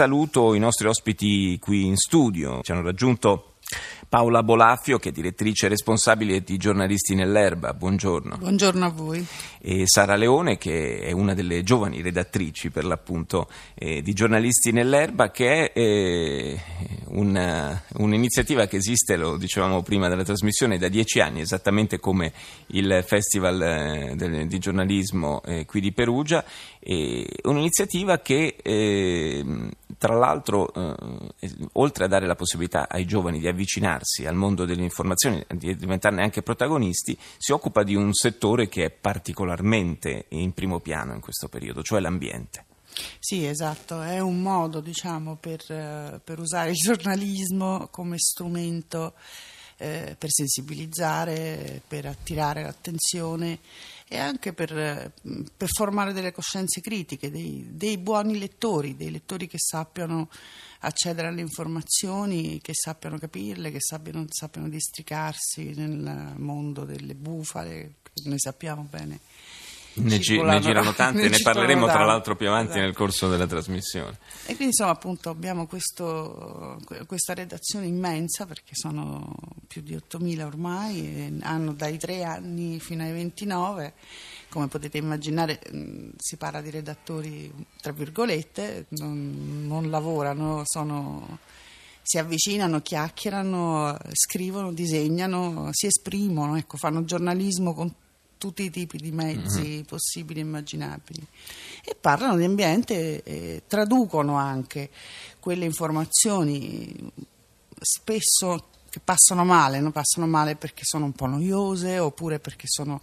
saluto i nostri ospiti qui in studio. Ci hanno raggiunto Paola Bolafio, che è direttrice responsabile di Giornalisti nell'Erba. Buongiorno. Buongiorno a voi. E Sara Leone, che è una delle giovani redattrici, per l'appunto, eh, di Giornalisti nell'Erba, che è eh, una, un'iniziativa che esiste, lo dicevamo prima della trasmissione, da dieci anni, esattamente come il Festival eh, del, di giornalismo eh, qui di Perugia. un'iniziativa che, eh, tra l'altro, eh, oltre a dare la possibilità ai giovani di avvicinarsi al mondo delle informazioni, di diventarne anche protagonisti, si occupa di un settore che è particolarmente in primo piano in questo periodo, cioè l'ambiente. Sì, esatto, è un modo diciamo, per, eh, per usare il giornalismo come strumento eh, per sensibilizzare, per attirare l'attenzione e anche per, per formare delle coscienze critiche, dei, dei, buoni lettori, dei lettori che sappiano accedere alle informazioni, che sappiano capirle, che sappiano, sappiano districarsi nel mondo delle bufale, noi sappiamo bene ne, gi- ne, girano tante, ne, ne parleremo tra l'altro più avanti esatto. nel corso della trasmissione. E quindi insomma appunto abbiamo questo, questa redazione immensa perché sono più di 8.000 ormai, hanno dai 3 anni fino ai 29, come potete immaginare si parla di redattori tra virgolette, non, non lavorano, sono si avvicinano, chiacchierano, scrivono, disegnano, si esprimono, ecco, fanno giornalismo con tutti i tipi di mezzi mm-hmm. possibili e immaginabili e parlano di ambiente e traducono anche quelle informazioni spesso che passano male, no? passano male perché sono un po' noiose oppure perché sono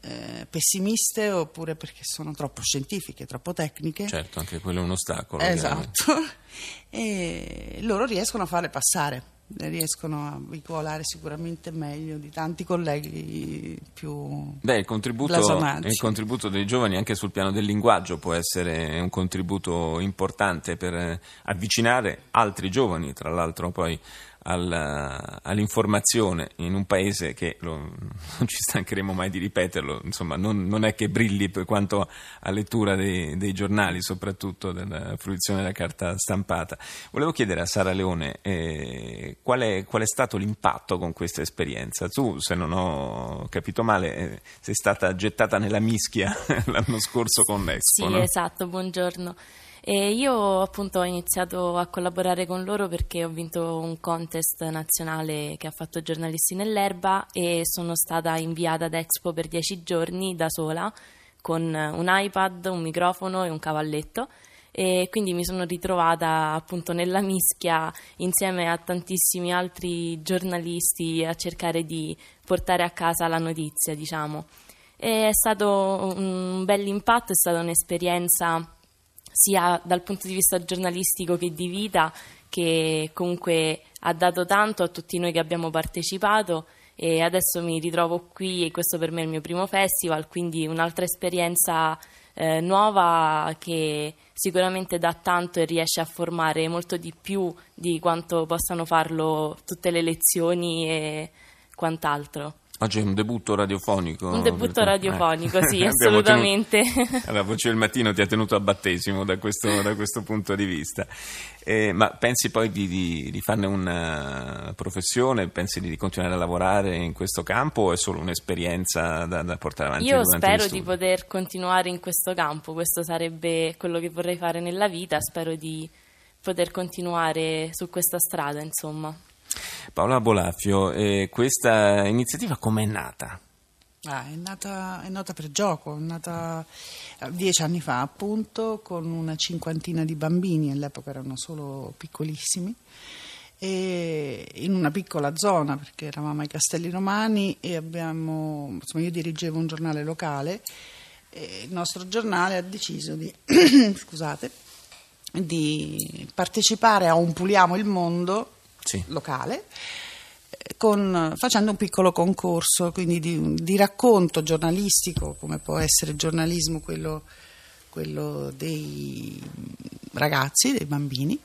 eh, pessimiste oppure perché sono troppo scientifiche, troppo tecniche. Certo, anche quello è un ostacolo. Esatto, e loro riescono a farle passare riescono a veicolare sicuramente meglio di tanti colleghi più Beh, il contributo, il contributo, dei giovani anche sul piano del linguaggio può essere un contributo importante per avvicinare altri giovani, tra l'altro poi alla, all'informazione in un paese che lo, non ci stancheremo mai di ripeterlo, insomma, non, non, è che brilli per quanto a lettura dei, dei, giornali, soprattutto della fruizione della carta stampata. Volevo chiedere a Sara Leone eh, qual, è, qual, è, stato l'impatto con questa esperienza. Tu, se non ho capito male, eh, sei stata gettata nella mischia l'anno scorso con l'Expo. Sì, no? esatto, buongiorno. E io appunto ho iniziato a collaborare con loro perché ho vinto un contest nazionale che ha fatto giornalisti nell'erba e sono stata inviata ad Expo per dieci giorni da sola con un iPad, un microfono e un cavalletto e quindi mi sono ritrovata appunto nella mischia insieme a tantissimi altri giornalisti a cercare di portare a casa la notizia, diciamo. E è stato un bel impatto, è stata un'esperienza sia dal punto di vista giornalistico che di vita, che comunque ha dato tanto a tutti noi che abbiamo partecipato e adesso mi ritrovo qui e questo per me è il mio primo festival, quindi un'altra esperienza eh, nuova che sicuramente dà tanto e riesce a formare molto di più di quanto possano farlo tutte le lezioni e quant'altro. Oggi è un debutto radiofonico. Un debutto radiofonico, eh. sì, assolutamente. Tenuto... La voce del mattino ti ha tenuto a battesimo da questo, da questo punto di vista. Eh, ma pensi poi di, di, di, farne una professione? Pensi di continuare a lavorare in questo campo o è solo un'esperienza da, da portare avanti? Io spero di poter continuare in questo campo, questo sarebbe quello che vorrei fare nella vita, spero di poter continuare su questa strada, insomma. Paola Bolafio, eh, questa iniziativa com'è nata? Ah, è, nata, è nata per gioco, è nata eh, dieci anni fa appunto con una cinquantina di bambini, all'epoca erano solo piccolissimi, in una piccola zona perché eravamo ai Castelli Romani e abbiamo, insomma, io dirigevo un giornale locale e il nostro giornale ha deciso di, scusate, di partecipare a un Puliamo il Mondo sì. locale. Con, facendo un piccolo concorso quindi di, di, racconto giornalistico, come può essere il giornalismo quello, quello dei ragazzi, dei bambini,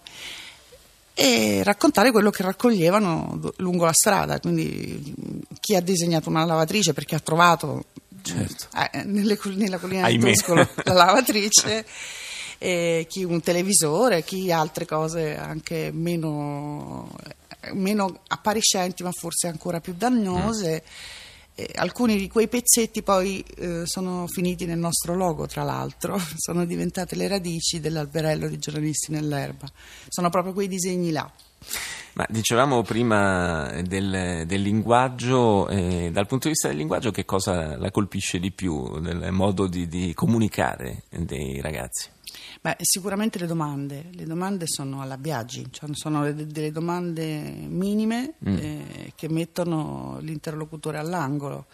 e raccontare quello che raccoglievano lungo la strada. Quindi chi ha disegnato una lavatrice perché ha trovato certo. eh, nelle, nella collina del Tuscolo la lavatrice. E chi un televisore, chi altre cose anche meno, meno appariscenti ma forse ancora più dannose. Mm eh, alcuni di quei pezzetti poi eh, sono finiti nel nostro logo, tra l'altro, sono diventate le radici dell'alberello di giornalisti nell'erba. Sono proprio quei disegni là. Ma dicevamo prima del, del linguaggio, eh, dal punto di vista del linguaggio che cosa la colpisce di più del modo di, di comunicare dei ragazzi? Beh, sicuramente le domande, le domande sono alla Biagi, cioè sono le, delle domande minime mm. eh, che mettono l'interlocutore all'angolo,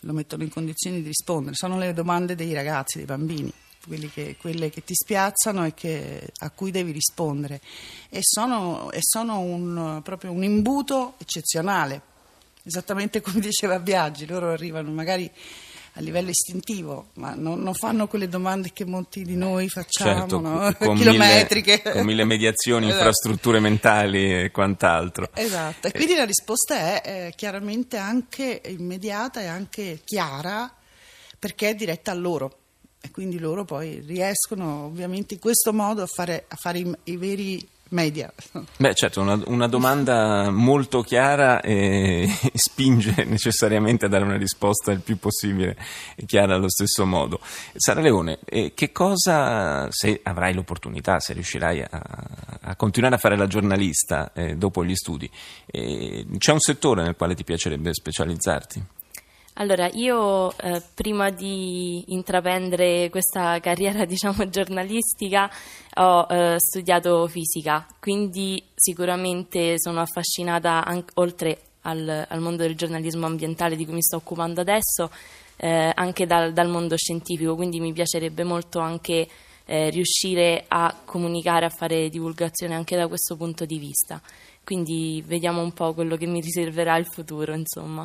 lo mettono in condizioni di rispondere, sono le domande dei ragazzi, dei bambini. Che, quelle che ti spiazzano e che, a cui devi rispondere e sono, e sono un, proprio un imbuto eccezionale esattamente come diceva Biaggi loro arrivano magari a livello istintivo, ma non, non, fanno quelle domande che molti di noi facciamo, certo, no? con chilometriche. Mille, con mille mediazioni, esatto. infrastrutture mentali e quant'altro. Esatto, e quindi la risposta è eh, chiaramente anche immediata e anche chiara perché è diretta a loro e quindi loro poi riescono ovviamente in questo modo a fare, a fare i, i veri media. Beh, certo, una, una, domanda molto chiara e spinge necessariamente a dare una risposta il più possibile chiara allo stesso modo. Sara Leone, eh, che cosa, se avrai l'opportunità, se riuscirai a, a continuare a fare la giornalista eh, dopo gli studi, eh, c'è un settore nel quale ti piacerebbe specializzarti? Allora, io eh, prima di intraprendere questa carriera, diciamo, giornalistica, ho eh, studiato fisica, quindi sicuramente sono affascinata anche, oltre al, al, mondo del giornalismo ambientale di cui mi sto occupando adesso, eh, anche dal, dal, mondo scientifico, quindi mi piacerebbe molto anche eh, riuscire a comunicare, a fare divulgazione anche da questo punto di vista quindi vediamo un po' quello che mi riserverà il futuro, insomma.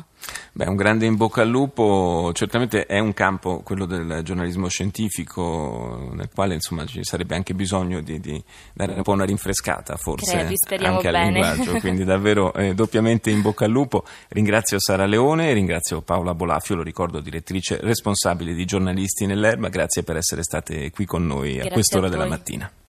Beh, un grande in bocca al lupo, certamente è un campo, quello del giornalismo scientifico, nel quale insomma ci sarebbe anche bisogno di, di dare un po' una rinfrescata, forse Crepi, anche bene. al linguaggio, quindi davvero eh, doppiamente in bocca al lupo. Ringrazio Sara Leone, ringrazio Paola Bolafio, lo ricordo, direttrice responsabile di giornalisti nell'Erba, grazie per essere state qui con noi grazie a quest'ora a della mattina.